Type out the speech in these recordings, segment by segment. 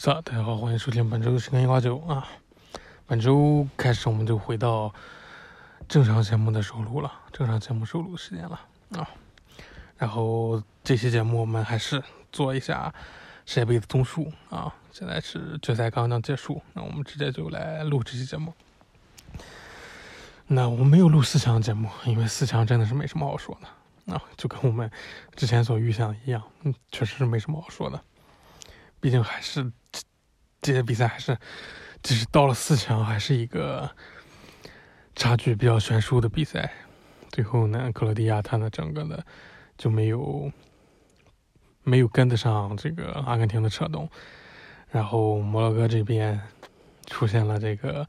是大家好，欢迎收听本周的时间一挂九啊。本周开始，我们就回到正常节目的收录了，正常节目收录时间了啊。然后这期节目我们还是做一下世界杯的综述啊。现在是决赛刚刚结束，那我们直接就来录这期节目。那我们没有录四强节目，因为四强真的是没什么好说的啊，就跟我们之前所预想的一样，嗯，确实是没什么好说的。毕竟还是这些比赛还是，即使到了四强，还是一个差距比较悬殊的比赛。最后呢，克罗地亚他呢整个的就没有没有跟得上这个阿根廷的车动，然后摩洛哥这边出现了这个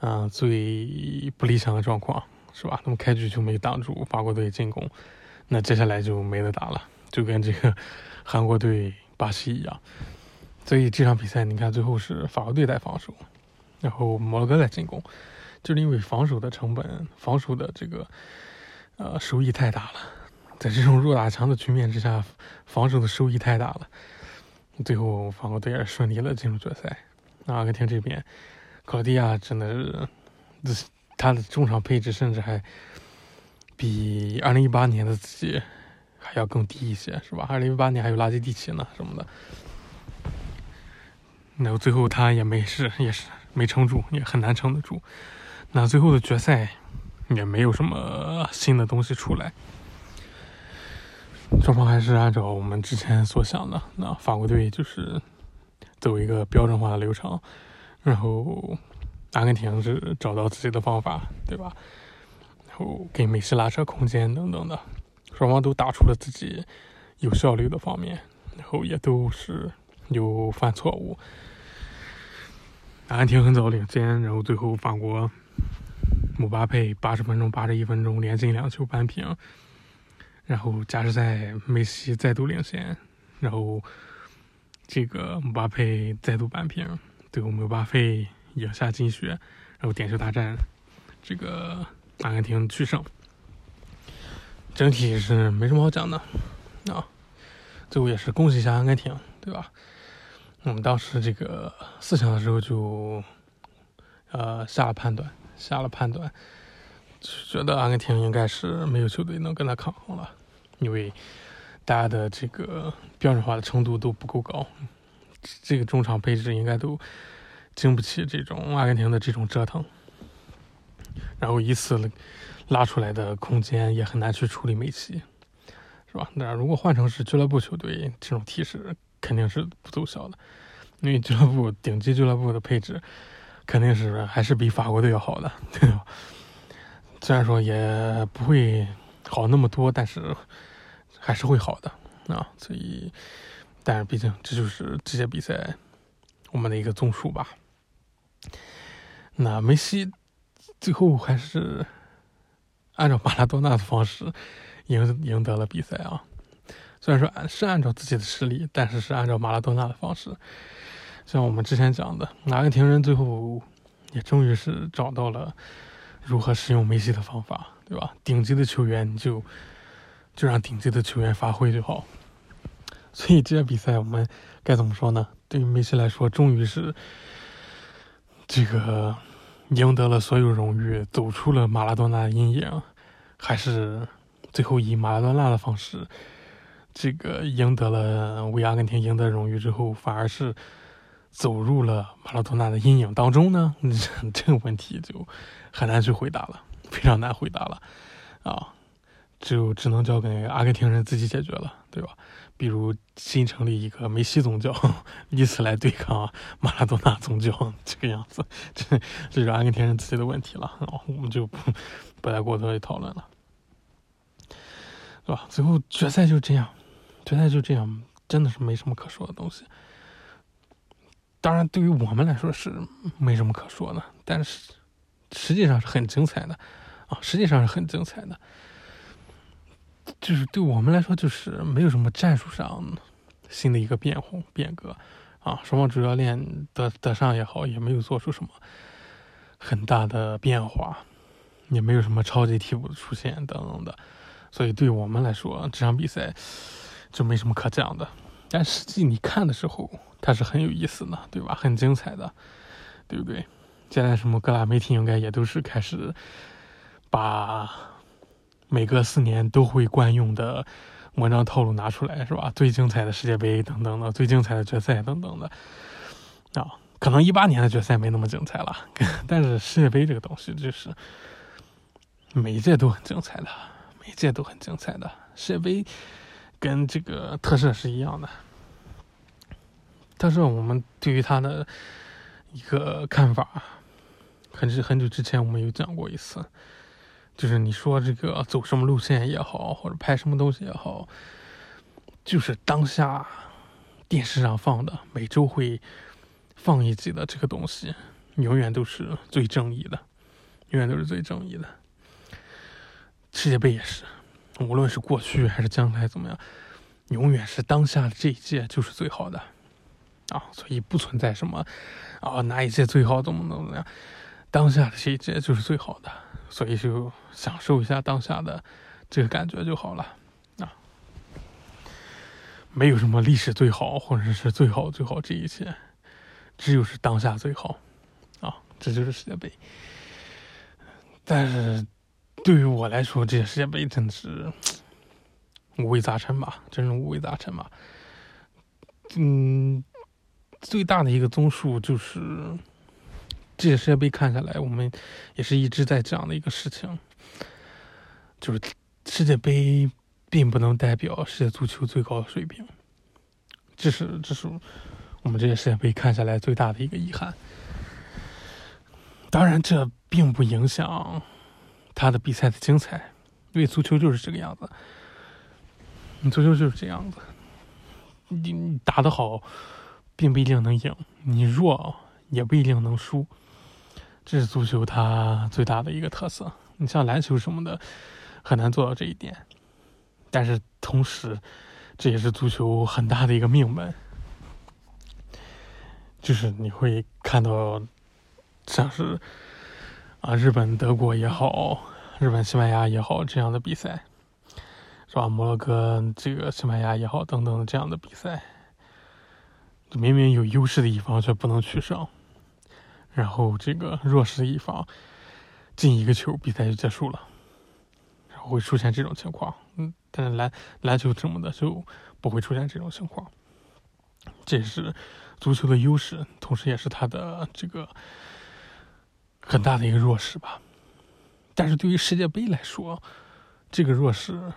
嗯最不理想的状况，是吧？那么开局就没挡住法国队进攻，那接下来就没得打了，就跟这个韩国队。巴西一样，所以这场比赛你看最后是法国队在防守，然后摩洛哥在进攻，就是因为防守的成本、防守的这个呃收益太大了，在这种弱打强的局面之下，防守的收益太大了，最后法国队也顺利了进入决赛。那阿根廷这边，克罗地亚真的是，他的中场配置甚至还比二零一八年的自己。还要更低一些，是吧？二零一八年还有垃圾地奇呢，什么的。然后最后他也没事，也是没撑住，也很难撑得住。那最后的决赛也没有什么新的东西出来，双方还是按照我们之前所想的，那法国队就是走一个标准化的流程，然后阿根廷是找到自己的方法，对吧？然后给梅西拉扯空间等等的。双方都打出了自己有效率的方面，然后也都是又犯错误。阿根廷很早领先，然后最后法国姆巴佩八十分钟、八十一分钟连进两球扳平，然后加时赛梅西再度领先，然后这个姆巴佩再度扳平，最后姆巴佩赢下金靴，然后点球大战，这个阿根廷取胜。整体是没什么好讲的，啊，最后也是恭喜一下阿根廷，对吧？我们当时这个四强的时候就，呃，下了判断，下了判断，觉得阿根廷应该是没有球队能跟他抗衡了，因为大家的这个标准化的程度都不够高，这个中场配置应该都经不起这种阿根廷的这种折腾，然后以此。拉出来的空间也很难去处理梅西，是吧？那如果换成是俱乐部球队，这种踢式肯定是不奏效的，因为俱乐部顶级俱乐部的配置肯定是还是比法国队要好的，对吧？虽然说也不会好那么多，但是还是会好的啊。所以，但是毕竟这就是这些比赛我们的一个综述吧。那梅西最后还是。按照马拉多纳的方式赢赢得了比赛啊！虽然说是按照自己的实力，但是是按照马拉多纳的方式。像我们之前讲的，阿根廷人最后也终于是找到了如何使用梅西的方法，对吧？顶级的球员就就让顶级的球员发挥就好。所以这些比赛我们该怎么说呢？对于梅西来说，终于是这个。赢得了所有荣誉，走出了马拉多纳的阴影，还是最后以马拉多纳的方式，这个赢得了为阿根廷赢得荣誉之后，反而是走入了马拉多纳的阴影当中呢？这个问题就很难去回答了，非常难回答了 啊！就只能交给阿根廷人自己解决了，对吧？比如新成立一个梅西宗教，以此来对抗马拉多纳宗教，这个样子，这这是阿根廷人自己的问题了，我们就不不再过多的讨论了，是吧？最后决赛就这样，决赛就这样，真的是没什么可说的东西。当然，对于我们来说是没什么可说的，但是实际上是很精彩的啊，实际上是很精彩的。就是对我们来说，就是没有什么战术上新的一个变化变革啊。双方主教练德德尚也好，也没有做出什么很大的变化，也没有什么超级替补的出现等等的。所以对我们来说，这场比赛就没什么可讲的。但实际你看的时候，它是很有意思的，对吧？很精彩的，对不对？现在什么各大媒体应该也都是开始把每隔四年都会惯用的文章套路拿出来，是吧？最精彩的世界杯等等的，最精彩的决赛等等的啊。可能一八年的决赛没那么精彩了，但是世界杯这个东西就是每一届都很精彩的，每一届都很精彩的。世界杯跟这个特摄是一样的，但是我们对于他的一个看法，很是很久之前我们有讲过一次，就是你说这个走什么路线也好，或者拍什么东西也好，就是当下电视上放的，每周会。放一集的这个东西，永远都是最正义的，永远都是最正义的。世界杯也是，无论是过去还是将来怎么样，永远是当下的这一届就是最好的啊！所以不存在什么啊哪一届最好怎么怎么样，当下的这一届就是最好的，所以就享受一下当下的这个感觉就好了啊！没有什么历史最好或者是最好最好这一切。只有是当下最好，啊，这就是世界杯。但是对于我来说，这些世界杯真的是五味杂陈吧，真是五味杂陈吧。嗯，最大的一个综述就是，这些世界杯看下来，我们也是一直在讲的一个事情，就是世界杯并不能代表世界足球最高的水平，这是这是。我们这些世界杯看下来最大的一个遗憾，当然这并不影响他的比赛的精彩，因为足球就是这个样子，足球就是这样子，你打得好，并不一定能赢；你弱也不一定能输，这是足球它最大的一个特色。你像篮球什么的，很难做到这一点，但是同时，这也是足球很大的一个命门。就是你会看到，像是啊日本、德国也好，日本、西班牙也好这样的比赛，是吧？摩洛哥这个西班牙也好等等这样的比赛，明明有优势的一方却不能取胜，然后这个弱势的一方进一个球，比赛就结束了，然后会出现这种情况。嗯，但是篮篮球什么的就不会出现这种情况，这是。足球的优势，同时也是它的这个很大的一个弱势吧。但是对于世界杯来说，这个弱势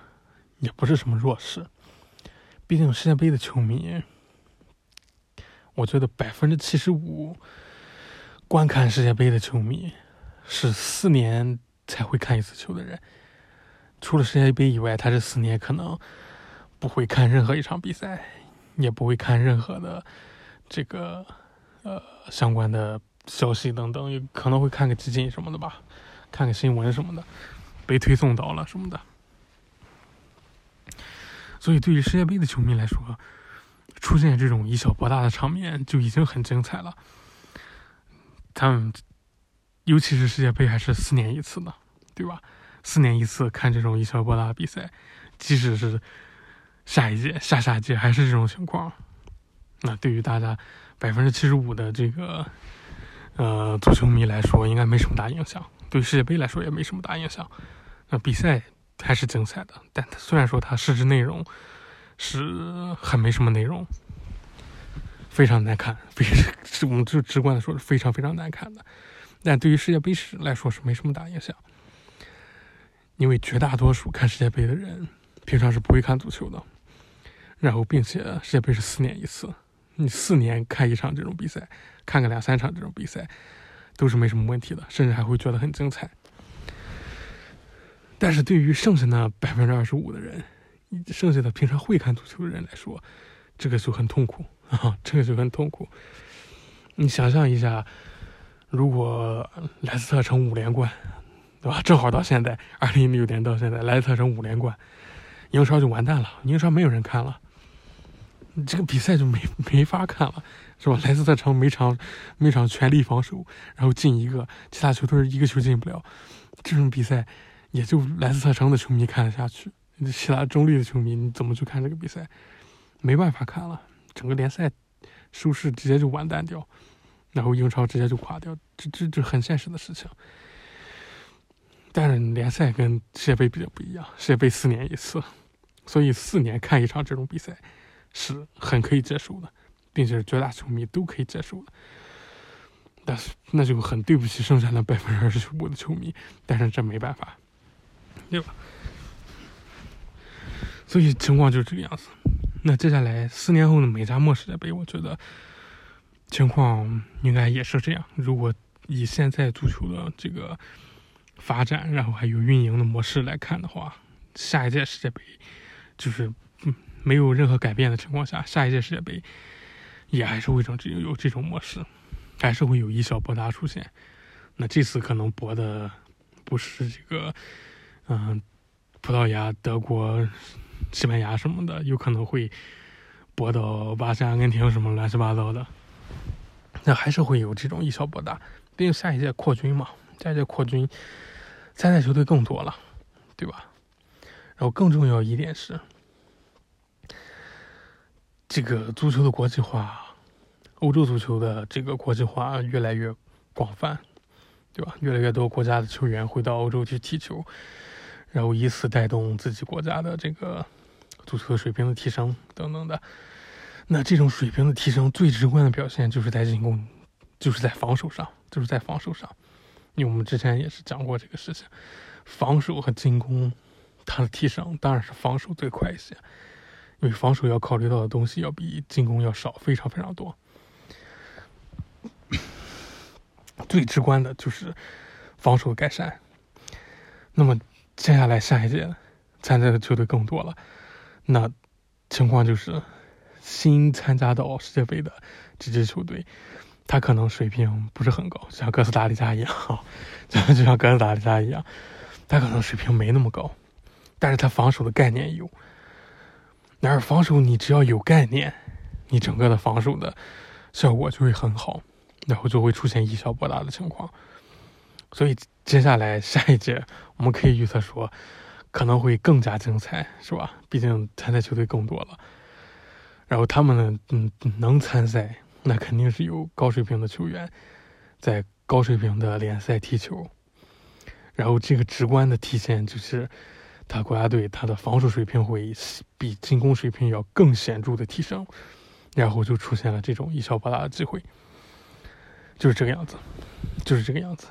也不是什么弱势。毕竟世界杯的球迷，我觉得百分之七十五观看世界杯的球迷是四年才会看一次球的人。除了世界杯以外，他这四年可能不会看任何一场比赛，也不会看任何的。这个呃相关的消息等等，可能会看个基金什么的吧，看个新闻什么的，被推送到了什么的。所以对于世界杯的球迷来说，出现这种以小博大的场面就已经很精彩了。他们尤其是世界杯还是四年一次的，对吧？四年一次看这种以小博大的比赛，即使是下一届、下下届还是这种情况。那对于大家百分之七十五的这个呃足球迷来说，应该没什么大影响；对世界杯来说也没什么大影响。那比赛还是精彩的，但虽然说它实质内容是很没什么内容，非常难看，非是我们就直观的说是非常非常难看的。但对于世界杯史来说是没什么大影响，因为绝大多数看世界杯的人平常是不会看足球的，然后并且世界杯是四年一次。你四年看一场这种比赛，看个两三场这种比赛，都是没什么问题的，甚至还会觉得很精彩。但是对于剩下那百分之二十五的人，剩下的平常会看足球的人来说，这个就很痛苦啊，这个就很痛苦。你想象一下，如果莱斯特城五连冠，对吧？正好到现在，二零一六年到现在，莱斯特城五连冠，英超就完蛋了，英超没有人看了。这个比赛就没没法看了，是吧？莱斯特城每场每场全力防守，然后进一个，其他球队一个球进不了。这种比赛也就莱斯特城的球迷看得下去，其他中立的球迷你怎么去看这个比赛？没办法看了，整个联赛收视直接就完蛋掉，然后英超直接就垮掉，这这这很现实的事情。但是联赛跟世界杯比较不一样，世界杯四年一次，所以四年看一场这种比赛是很可以接受的，并且是绝大球迷都可以接受的。但是那就很对不起剩下的百分之二十五的球迷，但是这没办法，对吧？所以情况就是这个样子。那接下来四年后的美加墨世界杯，我觉得情况应该也是这样。如果以现在足球的这个发展，然后还有运营的模式来看的话，下一届世界杯就是没有任何改变的情况下，下一届世界杯也还是会这有这种模式。还是会有以小博大出现，那这次可能博的不是这个，嗯，葡萄牙、德国、西班牙什么的，有可能会博到巴西、阿根廷什么乱七八糟的，那还是会有这种以小博大。毕竟下一届扩军嘛，下一届扩军，参赛球队更多了，对吧？然后更重要一点是，这个足球的国际化。欧洲足球的这个国际化越来越广泛，对吧？越来越多国家的球员会到欧洲去踢球，然后以此带动自己国家的这个足球水平的提升等等的。那这种水平的提升最直观的表现就是在进攻，就是在防守上，就是在防守上。因为我们之前也是讲过这个事情，防守和进攻它的提升当然是防守最快一些，因为防守要考虑到的东西要比进攻要少，非常非常多。最直观的就是防守改善。那么接下来下一届参赛的球队更多了，那情况就是新参加到世界杯的这支球队，他可能水平不是很高，像哥斯达黎加一样，就就像哥斯达黎加一样，他可能水平没那么高，但是他防守的概念有。然而防守你只要有概念，你整个的防守的效果就会很好。然后就会出现以小博大的情况，所以接下来下一届我们可以预测说，可能会更加精彩，是吧？毕竟参赛球队更多了，然后他们呢，嗯，能参赛，那肯定是有高水平的球员在高水平的联赛踢球，然后这个直观的体现就是，他国家队他的防守水平会比进攻水平要更显著的提升，然后就出现了这种以小博大的机会。就是这个样子，就是这个样子。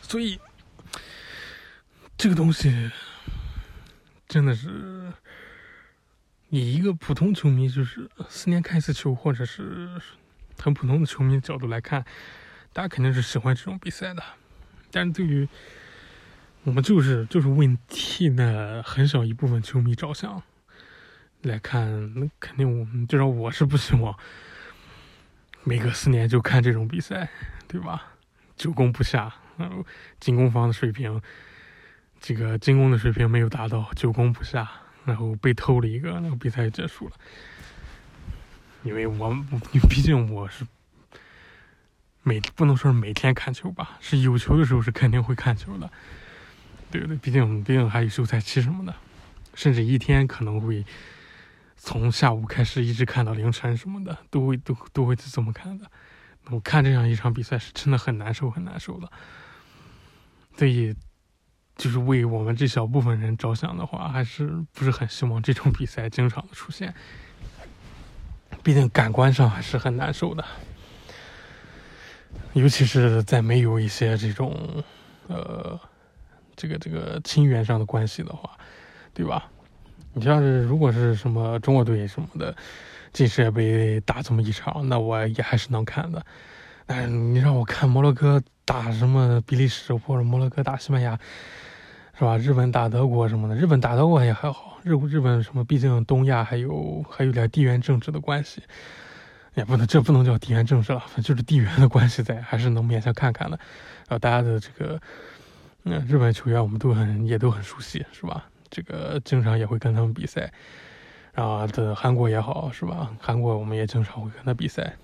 所以，这个东西真的是以一个普通球迷，就是四年看一次球，或者是很普通的球迷角度来看，大家肯定是喜欢这种比赛的。但是对于我们，就是就是为替那很小一部分球迷着想来看，那肯定我们至少我是不希望。每隔四年就看这种比赛，对吧？久攻不下，然后进攻方的水平，这个进攻的水平没有达到，久攻不下，然后被偷了一个，那个比赛结束了。因为我，毕竟我是每不能说是每天看球吧，是有球的时候是肯定会看球的，对对？毕竟，毕竟还有休赛期什么的，甚至一天可能会。从下午开始一直看到凌晨什么的，都会都都会这么看的。我看这样一场比赛是真的很难受，很难受的。所以，就是为我们这小部分人着想的话，还是不是很希望这种比赛经常出现。毕竟感官上还是很难受的，尤其是在没有一些这种呃这个这个亲缘上的关系的话，对吧？你像是如果是什么中国队什么的进世界杯打这么一场，那我也还是能看的。但你让我看摩洛哥打什么比利时或者摩洛哥打西班牙，是吧？日本打德国什么的，日本打德国也还好。日日本什么？毕竟东亚还有还有点地缘政治的关系，也不能这不能叫地缘政治了，反正就是地缘的关系在，还是能勉强看看的。然后大家的这个嗯，日本球员我们都很也都很熟悉，是吧？这个经常也会跟他们比赛，然后的韩国也好，是吧？韩国我们也经常会跟他比赛，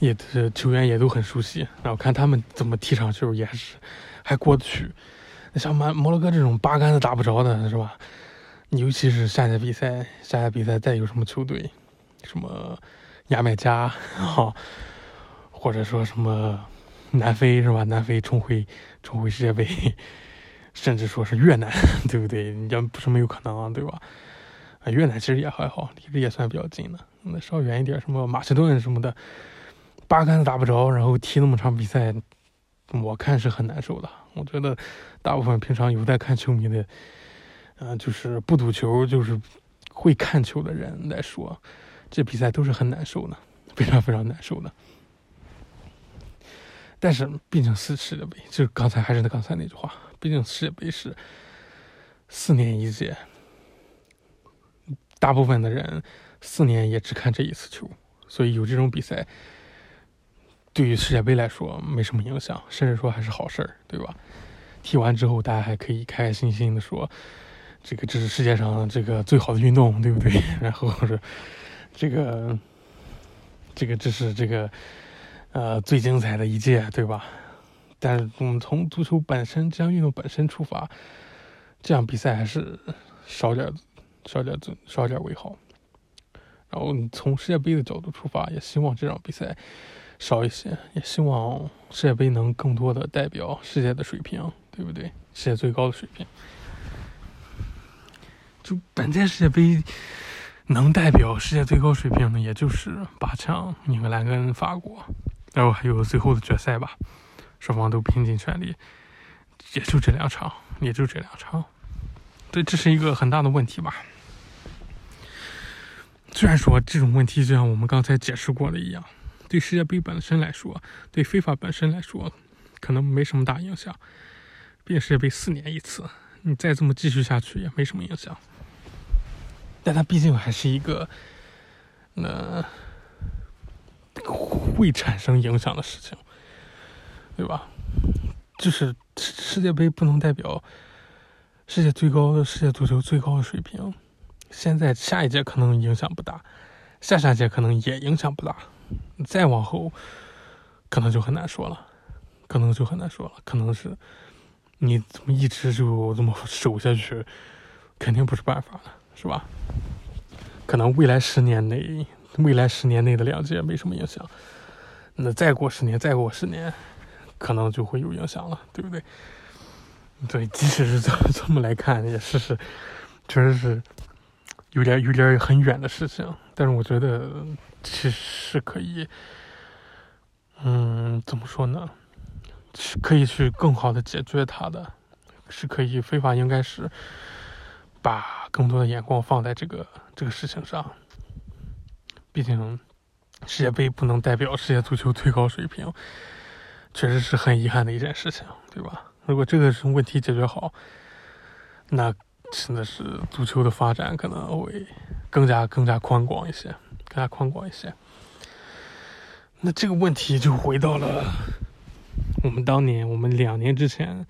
也球员也都很熟悉，然后看他们怎么踢场球也是还过得去。像摩摩洛哥这种八竿子打不着的，是吧？尤其是下届比赛，下届比赛再有什么球队，什么牙买加 哈，或者说什么 南非是吧？南非重回重回世界杯，甚至说是越南，对不对？也不是没有可能啊，对吧？啊，越南其实也还好，离这也算比较近的。那稍远一点，什么马其顿什么的，八竿子打不着，然后踢那么场比赛，我看是很难受的。我觉得大部分平常有在看球迷的，嗯，就是不赌球，就是会看球的人来说，这比赛都是很难受的，非常非常难受的。但是毕竟是世界杯，就是刚才还是那刚才那句话，毕竟世界杯是四年一届。大部分的人四年也只看这一次球，所以有这种比赛，对于世界杯来说没什么影响，甚至说还是好事儿，对吧？踢完之后，大家还可以开开心心的说，这个这是世界上这个最好的运动，对不对？然后是这个这个这是这个呃最精彩的一届，对吧？但是我们从足球本身这项运动本身出发，这样比赛还是少点。少点，少点为好。然后你从世界杯的角度出发，也希望这场比赛少一些，也希望世界杯能更多的代表世界的水平，对不对？世界最高的水平。就本届世界杯能代表世界最高水平的，也就是八强，英格兰跟法国，然后还有最后的决赛吧，双方都拼尽全力，也就这两场，也就这两场。对，这是一个很大的问题吧。虽然说这种问题就像我们刚才解释过的一样，对世界杯本身来说，对非法本身来说，可能没什么大影响。毕竟世界杯四年一次，你再这么继续下去也没什么影响。但它毕竟还是一个，那会产生影响的事情，对吧？就是世界杯不能代表世界最高的世界足球最高的水平。现在下一届可能影响不大，下下届可能也影响不大，再往后可能就很难说了，可能就很难说了，可能是你怎么一直就这么守下去，肯定不是办法了，是吧？可能未来十年内，未来十年内的两届没什么影响，那再过十年，再过十年，可能就会有影响了，对不对？对，即使是这 这么来看，也是是，确实是。有点有点很远的事情，但是我觉得其实是可以，嗯，怎么说呢？是可以去更好的解决它的，是可以非法应该是把更多的眼光放在这个这个事情上。毕竟世界杯不能代表世界足球最高水平，确实是很遗憾的一件事情，对吧？如果这个是问题解决好，那。真的是足球的发展可能会更加更加宽广一些，更加宽广一些。那这个问题就回到了我们当年，我们两年之前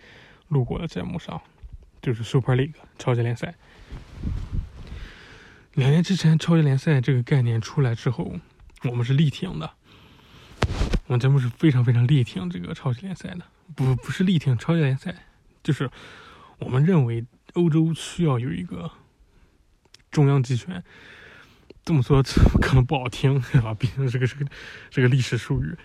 录过的节目上，就是 Super League 超级联赛。两年之前超级联赛这个概念出来之后，我们是力挺的，我们节目是非常非常力挺这个超级联赛的，不不是力挺超级联赛，就是我们认为。欧洲需要有一个中央集权，这么说 可能不好听，对吧？毕竟这个是个这个历史术语。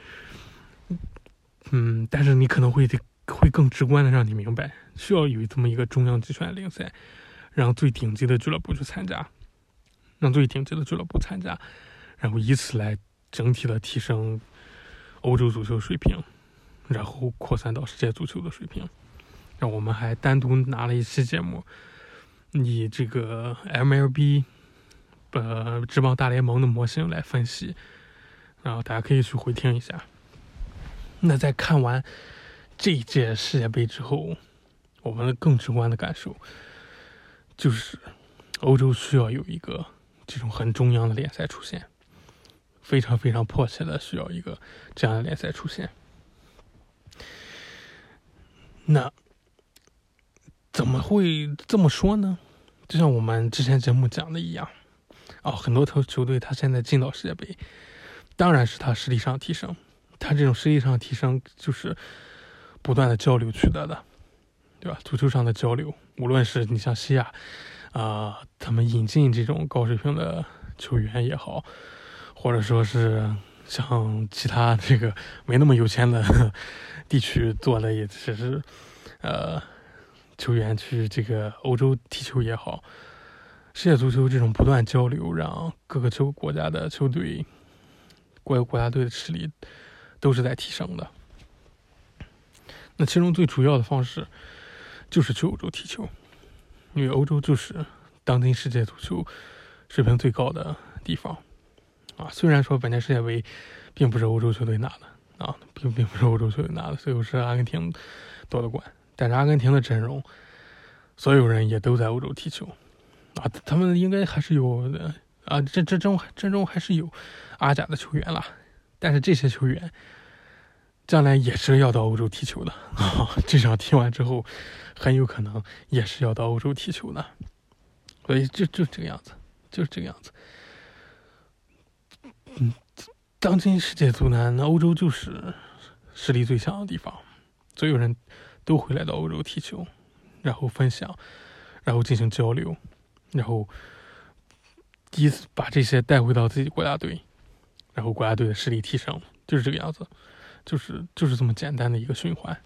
嗯，但是你可能会会更直观的让你明白，需要有这么一个中央集权联赛，让最顶级的俱乐部去参加，让最顶级的俱乐部参加，然后以此来整体的提升欧洲足球水平，然后扩散到世界足球的水平。然后我们还单独拿了一期节目，以这个 MLB，呃，职棒大联盟的模型来分析，然后大家可以去回听一下。那在看完这一届世界杯之后，我们的更直观的感受就是，欧洲需要有一个这种很中央的联赛出现，非常非常迫切的需要一个这样的联赛出现。那。怎么会这么说呢？就像我们之前节目讲的一样，哦，很多球球队他现在进到世界杯，当然是他实力上提升，他这种实力上提升就是不断的交流取得的，对吧？足球上的交流，无论是你像西亚，啊，他们引进这种高水平的球员也好，或者说是像其他这个没那么有钱的地区做的，也只是呃球员去这个欧洲踢球也好，世界足球这种不断交流，让各个球国家的球队、国国家队的实力都是在提升的。那其中最主要的方式就是去欧洲踢球。因为欧洲就是当今世界足球水平最高的地方啊。虽然说本届世界杯并不是欧洲球队拿的啊，并并不是欧洲球队拿的，最后是阿根廷夺的冠。但是阿根廷的阵容，所有人也都在欧洲踢球啊。他们应该还是有啊，这这中阵中还是有阿甲的球员啦。但是这些球员将来也是要到欧洲踢球的啊。这场踢完之后。很有可能也是要到欧洲踢球的，所以就就这个样子，就是这个样子。嗯，当今世界足坛，那欧洲就是实力最强的地方，所有人都会来到欧洲踢球，然后分享，然后进行交流，然后第一次把这些带回到自己国家队，然后国家队的实力提升，就是这个样子，就是就是这么简单的一个循环。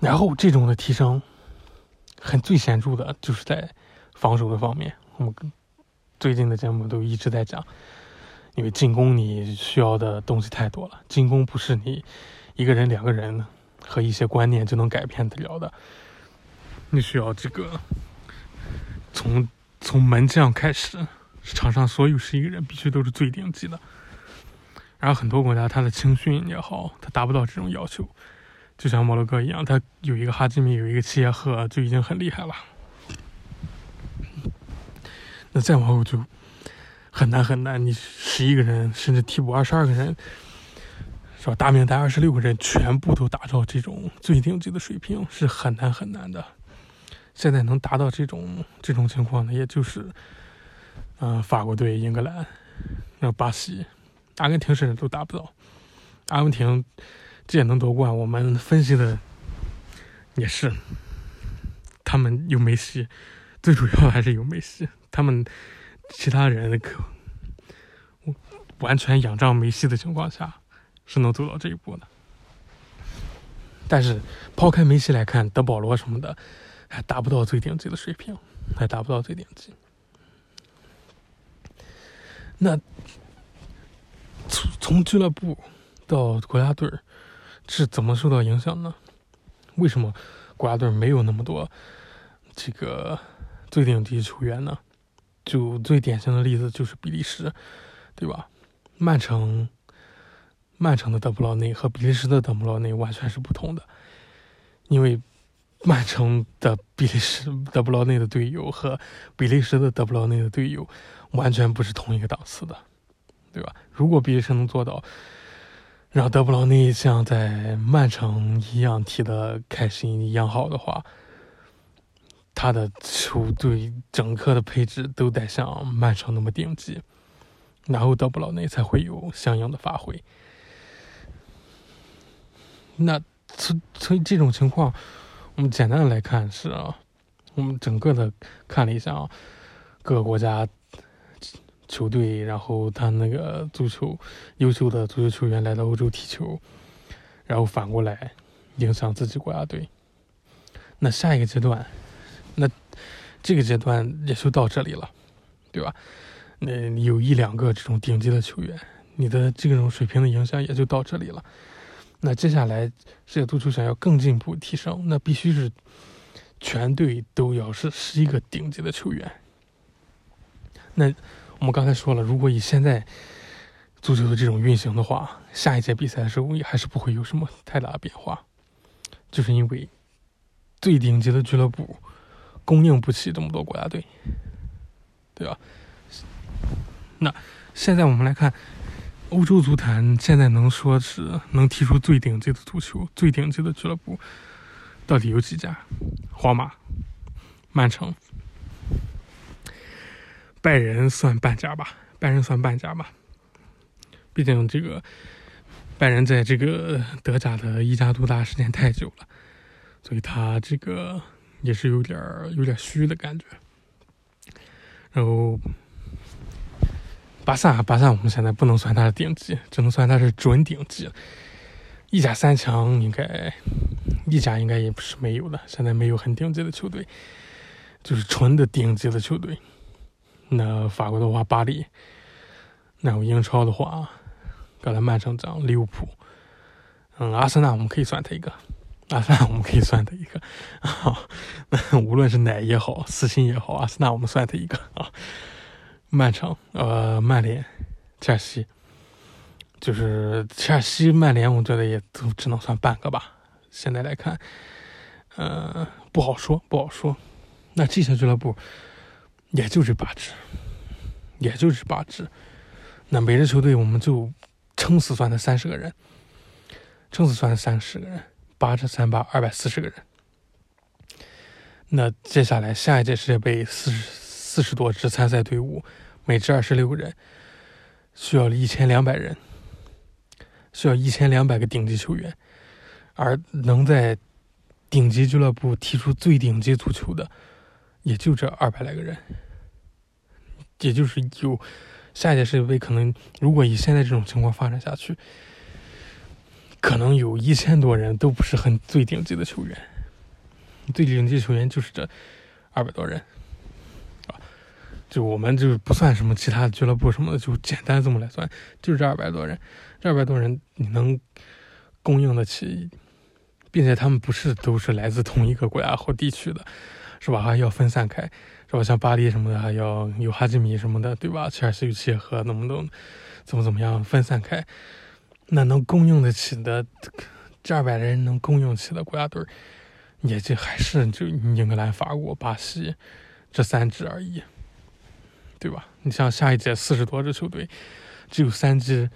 然后这种的提升，很最显著的就是在防守的方面。我们最近的节目都一直在讲，因为进攻你需要的东西太多了，进攻不是你一个人、两个人和一些观念就能改变得了的。你需要这个从从门将开始，场上所有十一个人必须都是最顶级的。然后很多国家他的青训也好，他达不到这种要求。就像摩洛哥一样，他有一个哈基米，有一个齐耶赫，就已经很厉害了。那再往后就很难很难，你十一个人，甚至替补二十二个人，是吧？大名单二十六个人，全部都达到这种最顶级的水平，是很难很难的。现在能达到这种这种情况的，也就是，嗯，法国队、英格兰、那巴西、阿根廷，甚至都达不到。阿根廷。这也能夺冠？我们分析的也是，他们有梅西，最主要还是有梅西。他们其他人可完全仰仗梅西的情况下，是能走到这一步的。但是抛开梅西来看，德保罗什么的还达不到最顶级的水平，还达不到最顶级。那从从俱乐部到国家队儿。是怎么受到影响呢？为什么国家队没有那么多这个最顶级球员呢？就最典型的例子就是比利时，对吧？曼城，曼城的德布劳内和比利时的德布劳内完全是不同的，因为曼城的比利时德布劳内的队友和比利时的德布劳内的队友完全不是同一个档次的，对吧？如果比利时能做到。让德布劳内像在曼城一样踢得开心一样好的话，他的球队整个的配置都得像曼城那么顶级，然后德布劳内才会有相应的发挥。那从从这种情况，我们简单的来看是啊，我们整个的看了一下啊，各个国家。球队，然后他那个足球优秀的足球球员来到欧洲踢球，然后反过来影响自己国家队。那下一个阶段，那这个阶段也就到这里了，对吧？那有一两个这种顶级的球员，你的这种水平的影响也就到这里了。那接下来世界足球想要更进一步提升，那必须是全队都要是是一个顶级的球员。那。我们刚才说了，如果以现在足球的这种运行的话，下一届比赛的时候也还是不会有什么太大的变化，就是因为最顶级的俱乐部供应不起这么多国家队，对吧？那现在我们来看欧洲足坛，现在能说是能踢出最顶级的足球、最顶级的俱乐部，到底有几家？皇马、曼城。拜仁算半家吧，拜仁算半家吧。毕竟这个拜仁在这个德甲的一家独大时间太久了，所以他这个也是有点有点虚的感觉。然后，巴萨，巴萨我们现在不能算他是顶级，只能算他是准顶级。意甲三强应该，意甲应该也不是没有的，现在没有很顶级的球队，就是纯的顶级的球队。那法国的话，巴黎；然后英超的话，刚才曼城讲利物浦。嗯，阿森纳我们可以算他一个，阿森纳我们可以算他一个。啊，那无论是奶也好，四星也好，阿森纳我们算他一个啊。曼城，呃，曼联，切尔西，就是切尔西、曼联，我觉得也都只能算半个吧。现在来看，呃，不好说，不好说。那这些俱乐部也就这八支，也就这八支。那每支球队我们就撑死算他三十个人。撑死算三十个人，八乘三八，二百四十个人。那接下来下一届世界杯四十四十多支参赛队伍，每支二十六个人，需要一千两百人，需要一千两百个顶级球员，而能在顶级俱乐部踢出最顶级足球的，也就这二百来个人。也就是有下一届世界杯，可能如果以现在这种情况发展下去。可能有一千多人都不是很最顶级的球员，最顶级球员就是这二百多人，啊，就我们就不算什么其他俱乐部什么的，就简单这么来算，就是这二百多人，这二百多人你能供应得起，并且他们不是都是来自同一个国家或地区的，是吧？还要分散开，是吧？像巴黎什么的还要有哈基米什么的，对吧？切尔西有切赫，能不能怎么怎么样分散开？那能供应得起的，这二百人能供应起的国家队，也就还是就英格兰、法国、巴西这三支而已，对吧？你像下一届四十多支球队，只有三支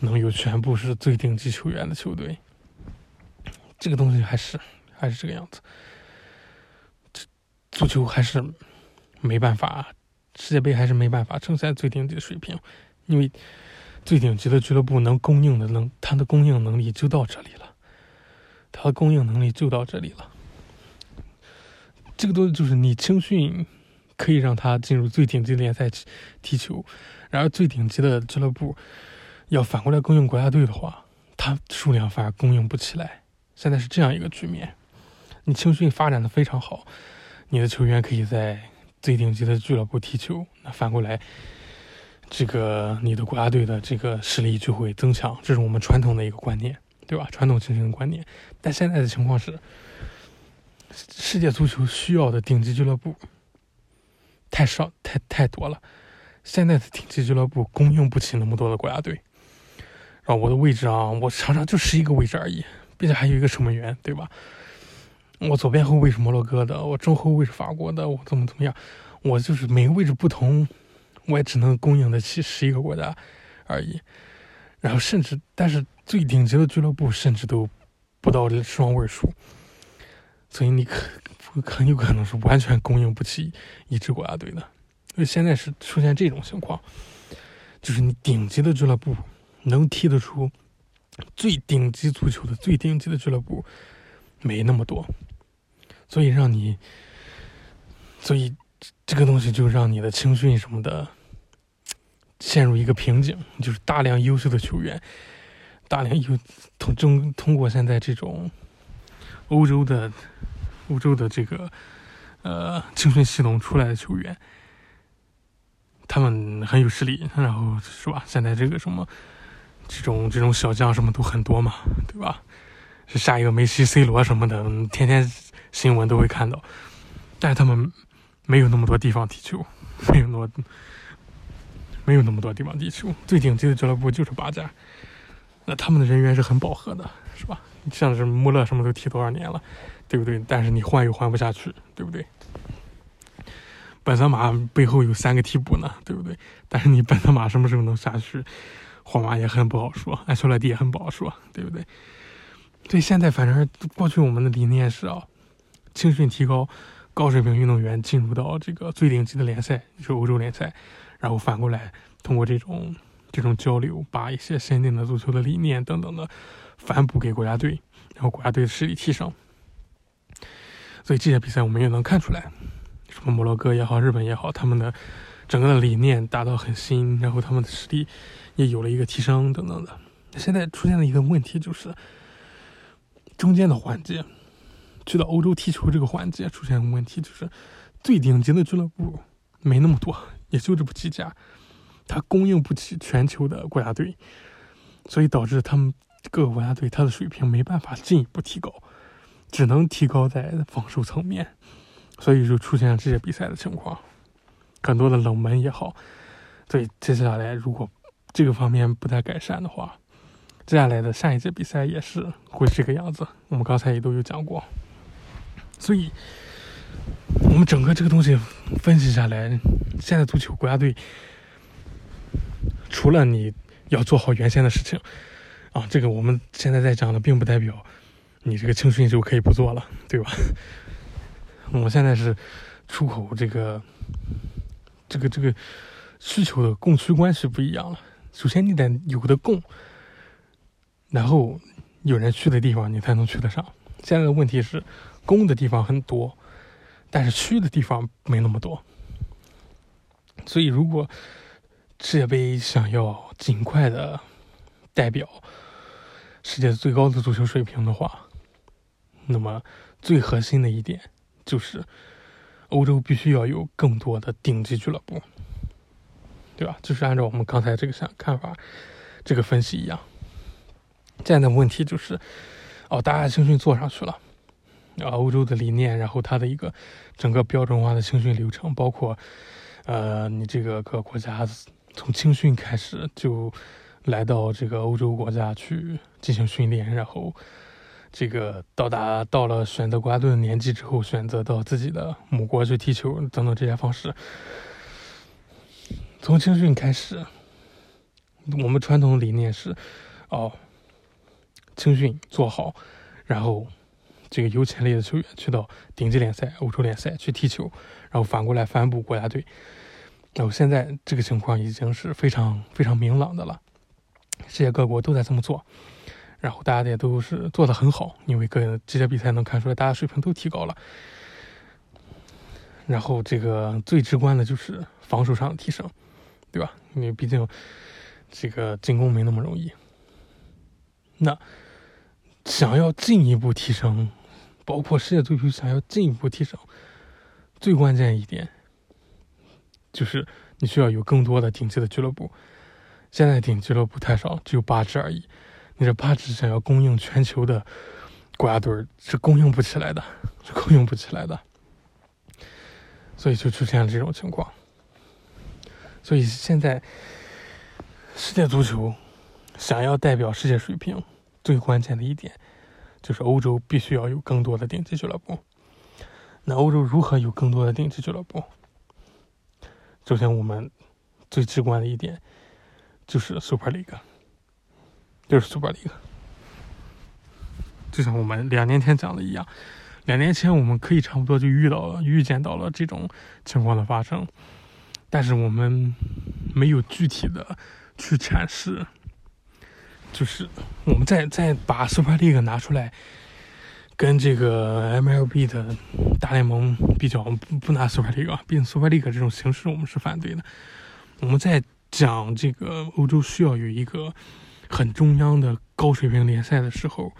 能有全部是最顶级球员的球队，这个东西还是还是这个样子。这足球还是没办法，世界杯还是没办法呈现最顶级的水平，因为。最顶级的俱乐部能供应的能，它的供应能力就到这里了，它的供应能力就到这里了。这个东西就是你青训可以让他进入最顶级联赛踢球，然而最顶级的俱乐部要反过来供应国家队的话，它数量反而供应不起来。现在是这样一个局面，你青训发展的非常好，你的球员可以在最顶级的俱乐部踢球，那反过来。这个你的国家队的这个实力就会增强，这是我们传统的一个观念，对吧？传统精神的观念。但现在的情况是，世界足球需要的顶级俱乐部太少，太太多了。现在的顶级俱乐部供应不起那么多的国家队。然后我的位置啊，我常常就是一个位置而已，并且还有一个守门员，对吧？我左边后卫是摩洛哥的，我中后卫是法国的，我怎么怎么样？我就是每个位置不同。我也只能供应得起十一个国家而已，然后甚至，但是最顶级的俱乐部甚至都不到双位数，所以你可很有可能是完全供应不起一支国家队的。因为现在是出现这种情况，就是你顶级的俱乐部能踢得出最顶级足球的最顶级的俱乐部没那么多，所以让你，所以这个东西就让你的青训什么的。陷入一个瓶颈，就是大量优秀的球员，大量优通中通过现在这种欧洲的欧洲的这个呃青训系统出来的球员，他们很有实力，然后是吧？现在这个什么这种这种小将什么都很多嘛，对吧？是下一个梅西、C 罗什么的，天天新闻都会看到，但是他们没有那么多地方踢球，没有那么。没有那么多地方踢球，最顶级的俱乐部就是八家，那他们的人员是很饱和的，是吧？像是穆勒什么都踢多少年了，对不对？但是你换又换不下去，对不对？本泽马背后有三个替补呢，对不对？但是你本泽马什么时候能下去，皇马也很不好说，安切洛蒂也很不好说，对不对？所以现在反正过去我们的理念是啊，青训提高，高水平运动员进入到这个最顶级的联赛，就是欧洲联赛。然后反过来，通过这种这种交流，把一些先进的足球的理念等等的反哺给国家队，然后国家队的实力提升。所以这些比赛我们也能看出来，什么摩洛哥也好，日本也好，他们的整个的理念达到很新，然后他们的实力也有了一个提升等等的。现在出现了一个问题，就是中间的环节，去到欧洲踢球这个环节出现问题，就是最顶级的俱乐部没那么多，也就这么几家，它供应不起全球的国家队，所以导致他们各个国家队他的水平没办法进一步提高，只能提高在防守层面，所以就出现了这些比赛的情况，很多的冷门也好，所以接下来如果这个方面不太改善的话，接下来的下一届比赛也是会这个样子，我们刚才也都有讲过，所以，我们整个这个东西分析下来，现在足球国家队除了你要做好原先的事情啊，这个我们现在在讲的，并不代表你这个青训就可以不做了，对吧？我们现在是出口这个这个这个需求的供需关系不一样了，首先你得有的供。然后有人去的地方，你才能去得上。现在的问题是，攻的地方很多，但是去的地方没那么多。所以，如果世界杯想要尽快的代表世界最高的足球水平的话，那么最核心的一点就是，欧洲必须要有更多的顶级俱乐部，对吧？就是按照我们刚才这个想看法，这个分析一样。现在的问题就是，哦，大家青训做上去了，啊，欧洲的理念，然后它的一个整个标准化的青训流程，包括，呃，你这个各国家从青训开始就来到这个欧洲国家去进行训练，然后这个到达到了选择国家队的年纪之后，选择到自己的母国去踢球等等这些方式，从青训开始，我们传统理念是，哦。青训做好，然后这个有潜力的球员去到顶级联赛、欧洲联赛去踢球，然后反过来反哺国家队。然后现在这个情况已经是非常非常明朗的了，世界各国都在这么做，然后大家也都是做的很好，因为各这些比赛能看出来大家水平都提高了。然后这个最直观的就是防守上的提升，对吧？因为毕竟这个进攻没那么容易。那。想要进一步提升，包括世界足球想要进一步提升，最关键一点就是你需要有更多的顶级的俱乐部。现在顶级俱乐部太少，只有八支而已。你这八支想要供应全球的国家队是供应不起来的，是供应不起来的。所以就出现了这种情况。所以现在世界足球想要代表世界水平。最关键的一点就是欧洲必须要有更多的顶级俱乐部。那欧洲如何有更多的顶级俱乐部？首先，我们最直观的一点就是 Super League，就是 Super League。就像我们两年前讲的一样，两年前我们可以差不多就遇到了、预见到了这种情况的发生，但是我们没有具体的去阐释。就是我们再再把 Super League 拿出来，跟这个 MLB 的大联盟比较，不不拿 Super League 啊，毕竟 Super League 这种形式我们是反对的。我们在讲这个欧洲需要有一个很中央的高水平联赛的时候，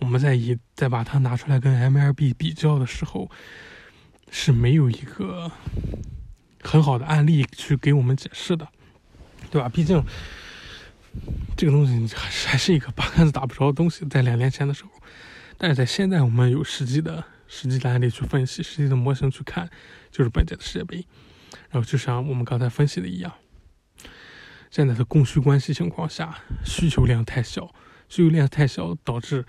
我们在以再把它拿出来跟 MLB 比较的时候，是没有一个很好的案例去给我们解释的，对吧？毕竟。这个东西还是还是一个八竿子打不着的东西，在两年前的时候，但是在现在我们有实际的实际的案例去分析，实际的模型去看，就是本届的世界杯。然后就像我们刚才分析的一样，现在的供需关系情况下，需求量太小，需求量太小导致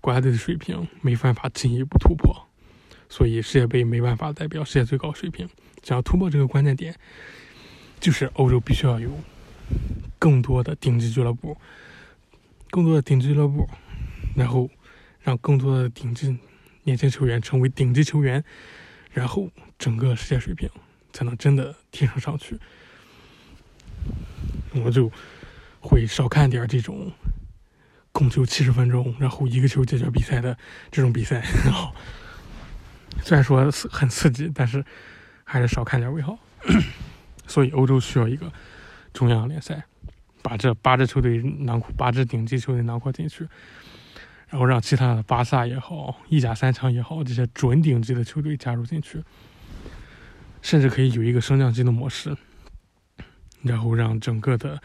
国家队的水平没办法进一步突破，所以世界杯没办法代表世界最高水平。想要突破这个关键点，就是欧洲必须要有。更多的顶级俱乐部，更多的顶级俱乐部，然后让更多的顶级年轻球员成为顶级球员，然后整个世界水平才能真的提升上去。我就会少看点这种控球七十分钟，然后一个球解决比赛的这种比赛，然 后虽然说很刺激，但是还是少看点为好。所以欧洲需要一个中央联赛，把这八支球队囊括，八支顶级球队囊括进去，然后让其他的巴萨也好，意甲三强也好，这些准顶级的球队加入进去，甚至可以有一个升降机的模式，然后让整个的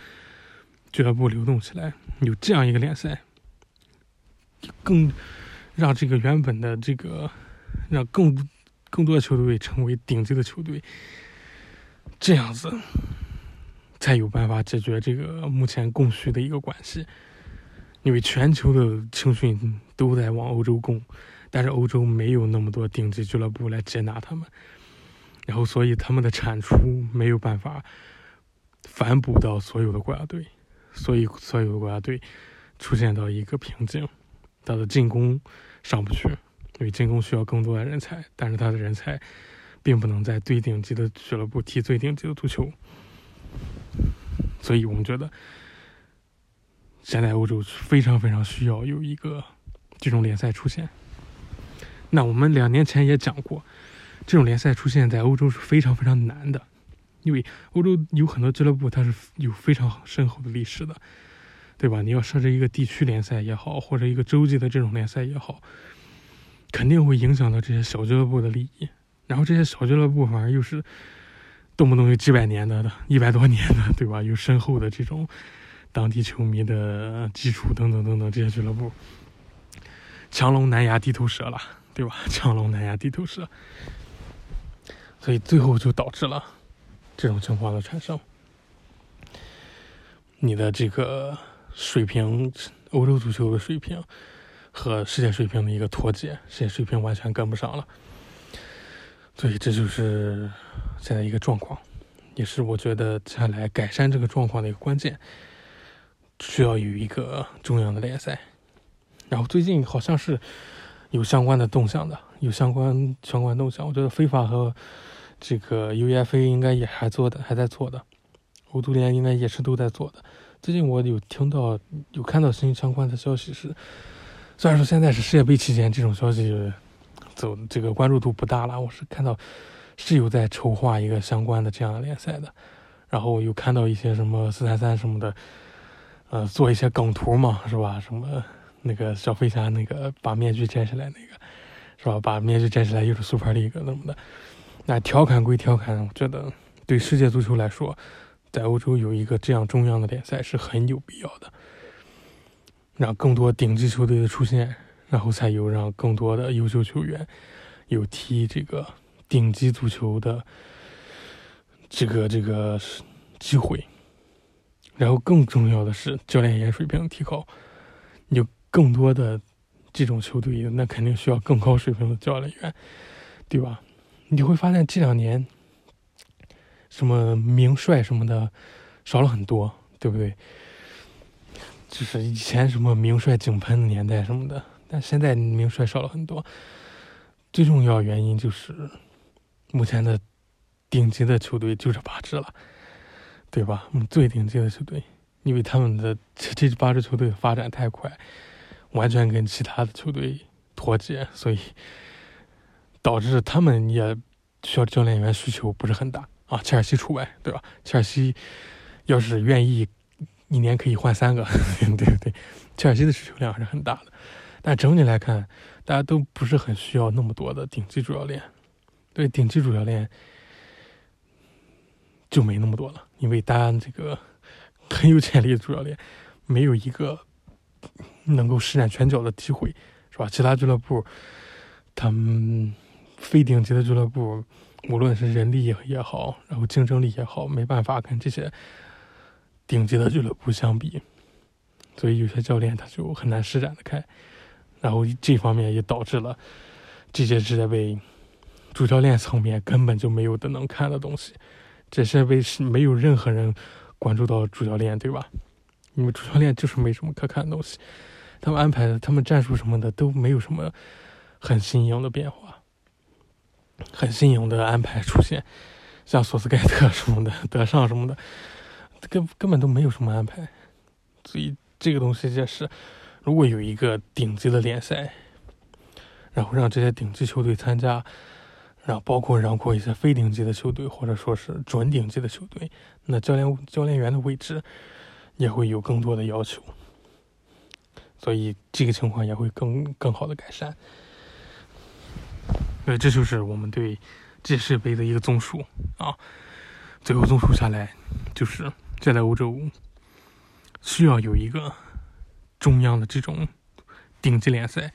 俱乐部流动起来，有这样一个联赛，更让这个原本的这个让更更多的球队成为顶级的球队。这样子才有办法解决这个目前供需的一个关系，因为全球的青训都在往欧洲供，但是欧洲没有那么多顶级俱乐部来接纳他们，然后所以他们的产出没有办法反哺到所有的国家队，所以所有的国家队出现到一个瓶颈，他的进攻上不去，因为进攻需要更多的人才，但是他的人才。并不能在最顶级的俱乐部踢最顶级的足球，所以我们觉得，现在欧洲非常非常需要有一个这种联赛出现。那我们两年前也讲过，这种联赛出现在欧洲是非常非常难的，因为欧洲有很多俱乐部它是有非常深厚的历史的，对吧？你要设置一个地区联赛也好，或者一个洲际的这种联赛也好，肯定会影响到这些小俱乐部的利益。然后这些小俱乐部反而又是动不动有几百年的、一百多年的，对吧？有深厚的这种当地球迷的基础等等等等，这些俱乐部强龙难压地头蛇了，对吧？强龙难压地头蛇，所以最后就导致了这种情况的产生。你的这个水平，欧洲足球的水平和世界水平的一个脱节，世界水平完全跟不上了。所以这就是现在一个状况，也是我觉得接下来改善这个状况的一个关键，需要有一个中央的联赛。然后最近好像是有相关的动向的，有相关相关动向。我觉得非法和这个 UEFA 应该也还做的，还在做的，欧足联应该也是都在做的。最近我有听到有看到新相关的消息是，虽然说现在是世界杯期间，这种消息。走这个关注度不大了，我是看到是有在筹划一个相关的这样的联赛的，然后又看到一些什么四三三什么的，呃，做一些梗图嘛，是吧？什么那个小飞侠那个把面具摘下来那个，是吧？把面具摘下来又是 Super League 什么的，那调侃归调侃，我觉得对世界足球来说，在欧洲有一个这样中央的联赛是很有必要的，让更多顶级球队的出现。然后才有让更多的优秀球员有踢这个顶级足球的这个这个机会。然后更重要的是教练员水平提高，有更多的这种球队，那肯定需要更高水平的教练员，对吧？你会发现这两年什么名帅什么的少了很多，对不对？就是以前什么名帅井喷的年代什么的。但现在名帅少了很多，最重要原因就是目前的顶级的球队就这八支了，对吧？嗯最顶级的球队，因为他们的这这八支球队发展太快，完全跟其他的球队脱节，所以导致他们也需要教练员需求不是很大啊。切尔西除外，对吧？切尔西要是愿意一年可以换三个，对不对？切尔西的需求量还是很大的。但整体来看，大家都不是很需要那么多的顶级主教练，对顶级主教练就没那么多了，因为大家这个 很有潜力的主教练没有一个能够施展拳脚的机会，是吧？其他俱乐部，他们非顶级的俱乐部，无论是人力也好，然后竞争力也好，没办法跟这些顶级的俱乐部相比，所以有些教练他就很难施展的开。然后这方面也导致了这些世界杯主教练层面根本就没有的能看的东西。这世界杯是没有任何人关注到主教练，对吧？因为主教练就是没什么可看的东西。他们安排的、他们战术什么的都没有什么很新颖的变化，很新颖的安排出现。像索斯盖特什么的、德尚什么的，根根本都没有什么安排。所以这个东西就是。如果有一个顶级的联赛，然后让这些顶级球队参加，然后包括让过一些非顶级的球队或者说是准顶级的球队，那教练教练员的位置也会有更多的要求，所以这个情况也会更更好的改善。呃，这就是我们对这世界杯的一个综述啊。最后综述下来，就是在欧洲需要有一个中央的这种顶级联赛，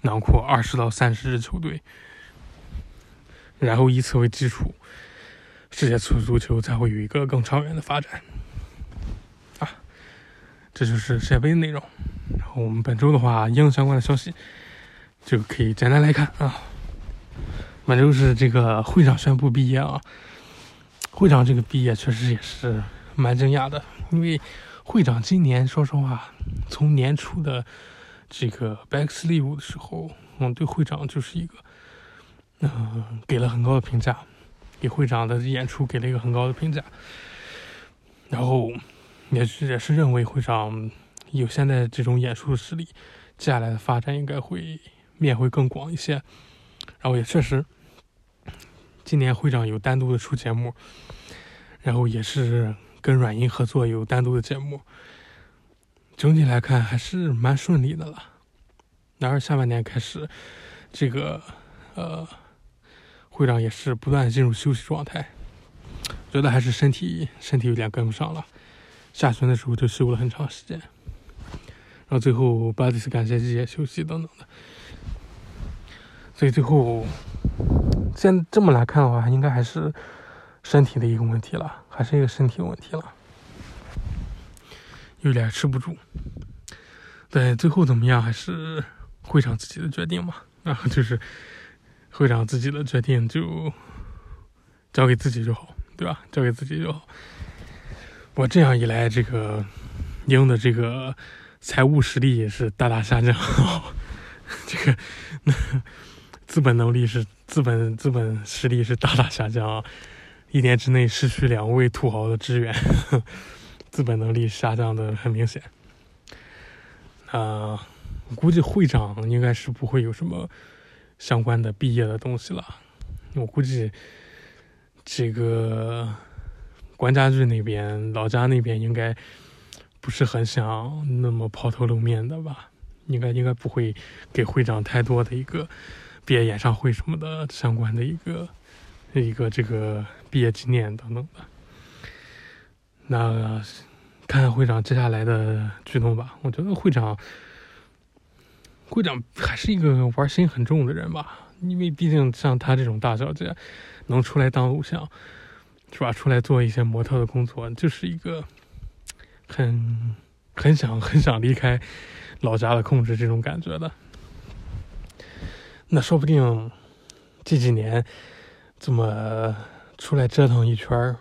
囊括二十到三十支球队，然后以此为基础，世界足足球才会有一个更长远的发展。啊，这就是世界杯的内容。然后我们本周的话，应相关的消息就可以简单来看啊。本周是这个会长宣布毕业啊。会长这个毕业确实也是蛮惊讶的，因为会长今年说实话，从年初的这个 back sleeve 的时候，嗯，对会长就是一个，嗯，给了很高的评价，给会长的演出给了一个很高的评价，然后也是也是认为会长有现在这种演出实力，接下来的发展应该会面会更广一些，然后也确实。今年会长有单独的出节目，然后也是跟软银合作有单独的节目，整体来看还是蛮顺利的了。然而下半年开始，这个呃会长也是不断进入休息状态，觉得还是身体身体有点跟不上了。下旬的时候就休了很长时间，然后最后巴蒂斯感谢季也休息等等的，所以最后。现这么来看的话，应该还是身体的一个问题了，还是一个身体问题了，有点吃不住。对，最后怎么样还是会长自己的决定嘛？然后就是会长自己的决定，就交给自己就好，对吧？交给自己就好。我这样一来，这个鹰的这个财务实力也是大大下降，这个那。资本能力是资本资本实力是大大下降啊，一年之内失去两位土豪的支援，资本能力下降的很明显。啊，估计会长应该是不会有什么相关的毕业的东西了。我估计这个关家具那边老家那边应该不是很想那么抛头露面的吧？应该应该不会给会长太多的一个。毕业演唱会什么的相关的一个一个这个毕业纪念等等的，那看看会长接下来的举动吧。我觉得会长会长还是一个玩心很重的人吧，因为毕竟像他这种大小姐能出来当偶像，是吧？出来做一些模特的工作，就是一个很 很想很想离开老家的控制这种感觉的。那说不定这几年这么出来折腾一圈儿，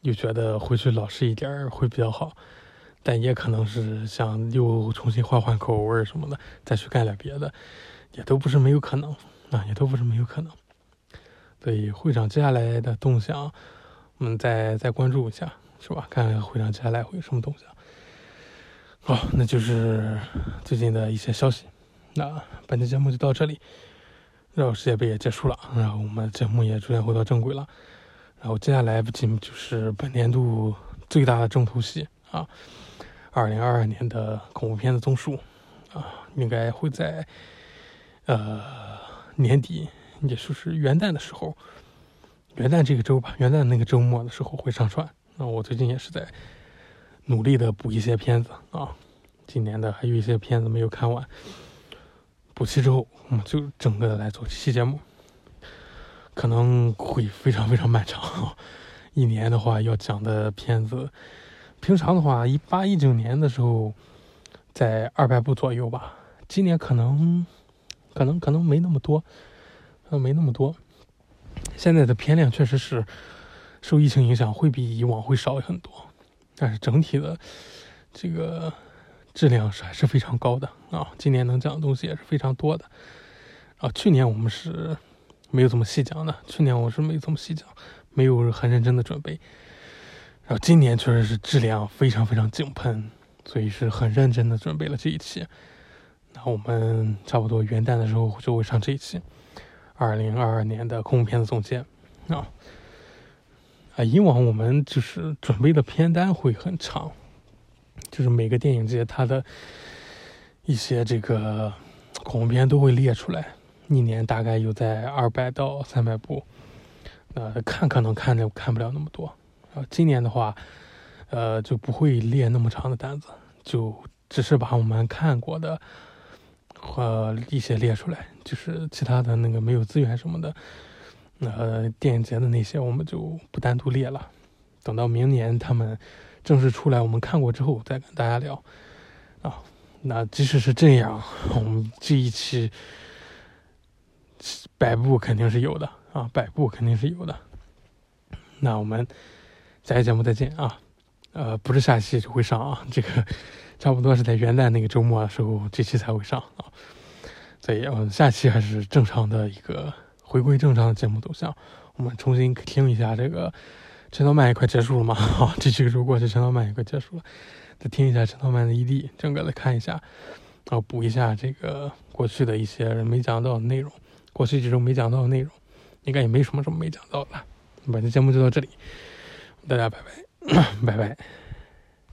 又觉得回去老实一点会比较好，但也可能是想又重新换换口味什么的，再去干点别的，也都不是没有可能啊，也都不是没有可能。所以会长接下来的动向，我们再再关注一下，是吧？看看会长接下来会有什么动向。好，那就是最近的一些消息。那本期节目就到这里，然后世界杯也结束了，然后我们节目也逐渐回到正轨了，然后接下来不仅就是本年度最大的重头戏啊，二零二二年的恐怖片的综述啊，应该会在呃年底，也就是元旦的时候，元旦这个周吧，元旦那个周末的时候会上传。那我最近也是在努力的补一些片子啊，今年的还有一些片子没有看完。补齐之后，我们就整个的来做期节目，可能会非常非常漫长。一年的话要讲的片子，平常的话一八一九年的时候在二百部左右吧，今年可能可能可能没那么多，呃没那么多。现在的片量确实是受疫情影响会比以往会少很多，但是整体的这个。质量是还是非常高的啊！今年能讲的东西也是非常多的啊。去年我们是没有怎么细讲的，去年我是没怎么细讲，没有很认真的准备。然后今年确实是质量非常非常井喷，所以是很认真的准备了这一期。那我们差不多元旦的时候就会上这一期，二零二二年的恐怖片子总结啊。啊，以往我们就是准备的片单会很长，就是每个电影节它的一些这个恐怖片都会列出来，一年大概有在二百到三百部，呃，看可能看着看不了那么多，啊，今年的话，呃，就不会列那么长的单子，就只是把我们看过的和一些列出来，就是其他的那个没有资源什么的。呃，电影节的那些我们就不单独列了，等到明年他们正式出来，我们看过之后再跟大家聊啊。那即使是这样，我们这一期百部肯定是有的啊，百部肯定是有的。那我们下期节目再见啊！呃，不是下期就会上啊，这个差不多是在元旦那个周末的时候，这期才会上啊。所以，嗯，下期还是正常的一个。回归正常的节目走向，我们重新听一下这个《陈道曼》也快结束了吗？好，这几个周过去，《陈道曼》也快结束了，再听一下《陈道曼》的 ED，整个的看一下，然后补一下这个过去的一些没讲到的内容，过去几周没讲到的内容，应该也没什么什么没讲到的。本期节目就到这里，大家拜拜，拜拜。